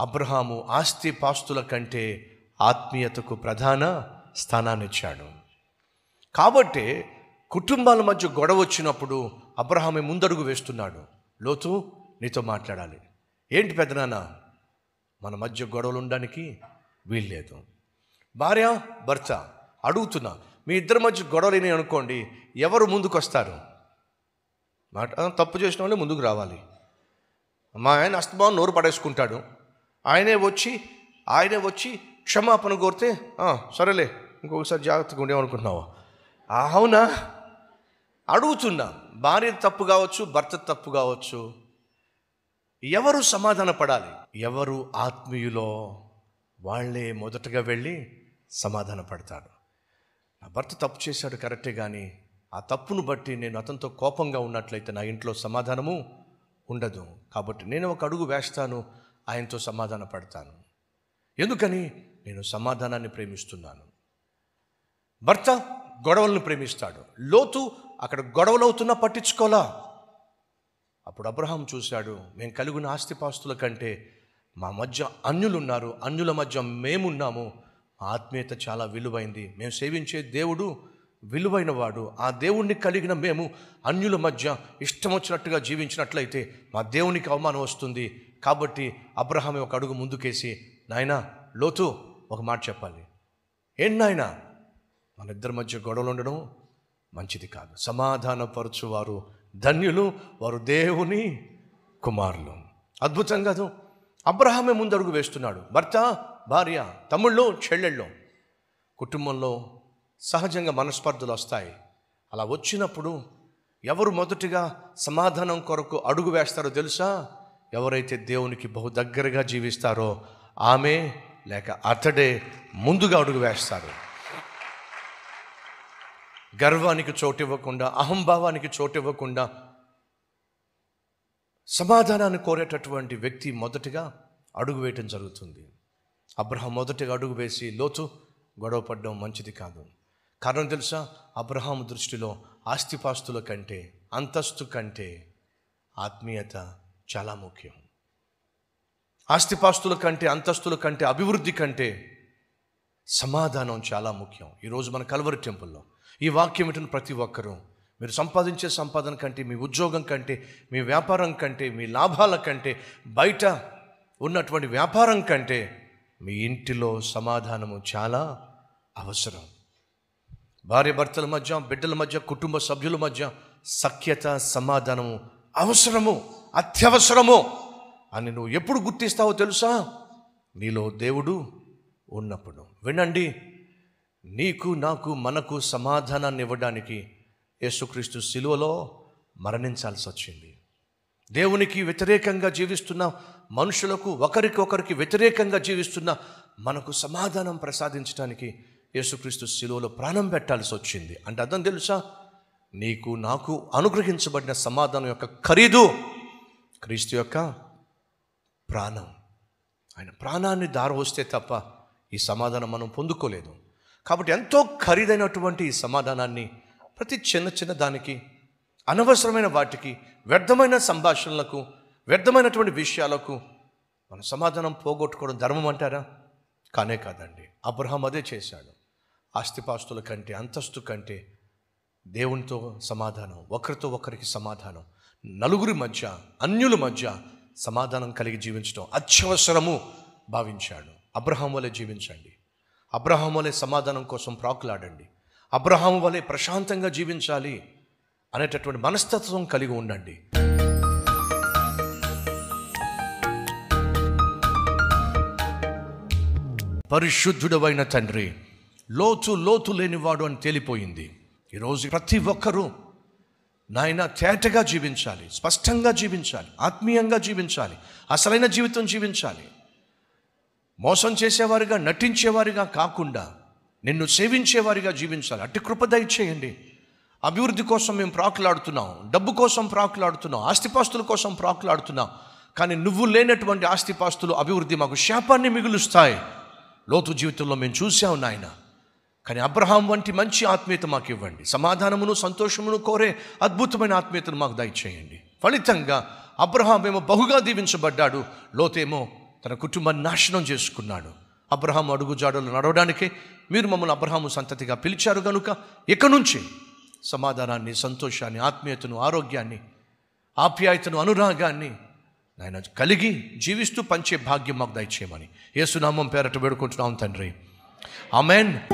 అబ్రహాము ఆస్తి పాస్తుల కంటే ఆత్మీయతకు ప్రధాన స్థానాన్ని ఇచ్చాడు కాబట్టి కుటుంబాల మధ్య గొడవ వచ్చినప్పుడు అబ్రహామే ముందడుగు వేస్తున్నాడు. లోతు నీతో మాట్లాడాలి. ఏంటి పెద్దనాన్న? మన మధ్య గొడవలు ఉండడానికి వీల్లేదు. భార్య భర్త అడుగుతున్నా. మీ ఇద్దరి మధ్య గొడవలేని అనుకోండి ఎవరు ముందుకు వస్తారు మాట తప్పు చేసిన వాళ్ళే ముందుకు రావాలి. మా ఆయన అస్తమానం నోరు పడేసుకుంటాడు. ఆయనే వచ్చి ఆయనే వచ్చి క్షమాపణ కోరితే సరేలే ఇంకొకసారి జాగ్రత్తగా ఉండేమనుకుంటున్నావా అవునా? అడుగుతున్నా భార్య తప్పు కావచ్చు భర్త తప్పు కావచ్చు. ఎవరు సమాధాన పడాలి? ఎవరు ఆత్మీయులో? వాళ్ళే మొదటగా వెళ్ళి సమాధాన పడతారు. నా భర్త తప్పు చేశాడు కరెక్టే కానీ ఆ తప్పును బట్టి నేను అతనితో కోపంగా ఉన్నట్లయితే నా ఇంట్లో సమాధానము ఉండదు. కాబట్టి నేను ఒక అడుగు వేస్తాను. ఆయనతో సమాధాన పడతాను. ఎందుకని? నేను సమాధానాన్ని ప్రేమిస్తున్నాను. భర్త గొడవలను ప్రేమిస్తాడు. లోతు అక్కడ గొడవలు అవుతున్నా పట్టించుకోలా. అప్పుడు అబ్రహాం చూశాడు మేము కలిగిన ఆస్తిపాస్తుల కంటే మా మధ్య అన్యులున్నారు. అన్యుల మధ్య మేమున్నాము. మా ఆత్మీయత చాలా విలువైంది. మేము సేవించే దేవుడు విలువైన వాడు ఆ దేవుణ్ణి కలిగిన మేము అన్యుల మధ్య ఇష్టం వచ్చినట్టుగా జీవించినట్లయితే మా దేవునికి అవమానం వస్తుంది. కాబట్టి అబ్రహామే ఒక అడుగు ముందుకేసి నాయనా లోతు ఒక మాట చెప్పాలి. ఏంటి నాయనా? మన ఇద్దరి మధ్య గొడవలు ఉండడం మంచిది కాదు. సమాధానపరచు వారు ధన్యులు వారు దేవుని కుమారులు. అద్భుతం కాదు. అబ్రహామే ముందడుగు వేస్తున్నాడు. భర్త భార్య తమ్ముళ్ళు చెల్లెళ్ళు. కుటుంబంలో సహజంగా మనస్పర్ధలు వస్తాయి. అలా వచ్చినప్పుడు ఎవరు మొదటిగా సమాధానం కొరకు అడుగు వేస్తారో తెలుసా? ఎవరైతే దేవునికి బహు దగ్గరగా జీవిస్తారో ఆమె లేక అతడే ముందుగా అడుగు వేస్తారు. గర్వానికి చోటు ఇవ్వకుండా అహంభావానికి చోటు ఇవ్వకుండా సమాధానాన్ని కోరేటటువంటి వ్యక్తి మొదటిగా అడుగు వేయటం జరుగుతుంది. అబ్రహం మొదటిగా అడుగు వేసి లోతు గొడవ పడడం మంచిది కాదు. కారణం తెలుసా? అబ్రహాం దృష్టిలో ఆస్తిపాస్తుల కంటే అంతస్తు కంటే ఆత్మీయత చాలా ముఖ్యం. ఆస్తిపాస్తుల కంటే అంతస్తుల కంటే అభివృద్ధి కంటే సమాధానం చాలా ముఖ్యం. ఈరోజు మన కల్వరి టెంపుల్లో ఈ వాక్యం వింటున్న ప్రతి ఒక్కరూ మీరు సంపాదించే సంపాదన కంటే మీ ఉద్యోగం కంటే మీ వ్యాపారం కంటే మీ లాభాల కంటే బయట ఉన్నటువంటి వ్యాపారం కంటే మీ ఇంటిలో సమాధానము చాలా అవసరం. భార్య భర్తల మధ్య బిడ్డల మధ్య కుటుంబ సభ్యుల మధ్య సఖ్యత సమాధానము అవసరము. అత్యవసరము అని నువ్వు ఎప్పుడు గుర్తిస్తావో తెలుసా? నీలో దేవుడు ఉన్నప్పుడు. వినండి. నీకు నాకు మనకు సమాధానాన్ని ఇవ్వడానికి యేసుక్రీస్తు శిలువలో మరణించాల్సి వచ్చింది. దేవునికి వ్యతిరేకంగా జీవిస్తున్న మనుషులకు ఒకరికొకరికి వ్యతిరేకంగా జీవిస్తున్న మనకు సమాధానం ప్రసాదించడానికి యేసుక్రీస్తు శిలువలో ప్రాణం పెట్టాల్సి వచ్చింది. అంటే అర్థం తెలుసా? నీకు నాకు అనుగ్రహించబడిన సమాధానం యొక్క ఖరీదు క్రీస్తు యొక్క ప్రాణం. ఆయన ప్రాణాన్ని దారవస్తే తప్ప ఈ సమాధానం మనం పొందుకోలేదు. కాబట్టి ఎంతో ఖరీదైనటువంటి ఈ సమాధానాన్ని ప్రతి చిన్న చిన్న దానికి అనవసరమైన వాటికి వ్యర్థమైన సంభాషణలకు వ్యర్థమైనటువంటి విషయాలకు మన సమాధానం పోగొట్టుకోవడం ధర్మం అంటారా? కానే కాదండి. అబ్రహాం అదే చేశాడు. ఆస్తిపాస్తుల కంటే అంతస్తు కంటే దేవునితో సమాధానం ఒకరితో ఒకరికి సమాధానం నలుగురి మధ్య అన్యుల మధ్య సమాధానం కలిగి జీవించడం అత్యవసరము భావించాడు. అబ్రహాం వలె జీవించండి. అబ్రహాం వలె సమాధానం కోసం ప్రాకులాడండి. అబ్రహాం వలె ప్రశాంతంగా జీవించాలి అనేటటువంటి మనస్తత్వం కలిగి ఉండండి. పరిశుద్ధుడవైన తండ్రి లోతు లోతు లేనివాడు అని తేలిపోయింది. ఈరోజు ప్రతి ఒక్కరూ నాయన తేటగా జీవించాలి స్పష్టంగా జీవించాలి ఆత్మీయంగా జీవించాలి అసలైన జీవితం జీవించాలి. మోసం చేసేవారిగా నటించేవారిగా కాకుండా నిన్ను సేవించేవారిగా జీవించాలి. అట్టి కృపదయ చేయండి అభివృద్ధి కోసం మేము ప్రాకులాడుతున్నాం డబ్బు కోసం ప్రాకులాడుతున్నాం ఆస్తిపాస్తుల కోసం ప్రాకులాడుతున్నాం. కానీ నువ్వు లేనటువంటి ఆస్తిపాస్తులు అభివృద్ధి మాకు శాపాన్ని మిగులుస్తాయి. లోతు జీవితంలో మేము చూసాం నాయన. కానీ అబ్రహాం వంటి మంచి ఆత్మీయత మాకు ఇవ్వండి. సమాధానమును సంతోషమును కోరే అద్భుతమైన ఆత్మీయతను మాకు దయచేయండి. ఫలితంగా అబ్రహాం ఏమో బహుగా దీవించబడ్డాడు. లోతేమో తన కుటుంబాన్ని నాశనం చేసుకున్నాడు. అబ్రహాం అడుగుజాడలు నడవడానికే మీరు మమ్మల్ని అబ్రహాము సంతతిగా పిలిచారు కనుక ఇక నుంచి సమాధానాన్ని సంతోషాన్ని ఆత్మీయతను ఆరోగ్యాన్ని ఆప్యాయతను అనురాగాన్ని ఆయన కలిగి జీవిస్తూ పంచే భాగ్యం మాకు దయచేయమని. యేసునామం పేరట వేడుకుంటున్నాం తండ్రి. ఆమెన్.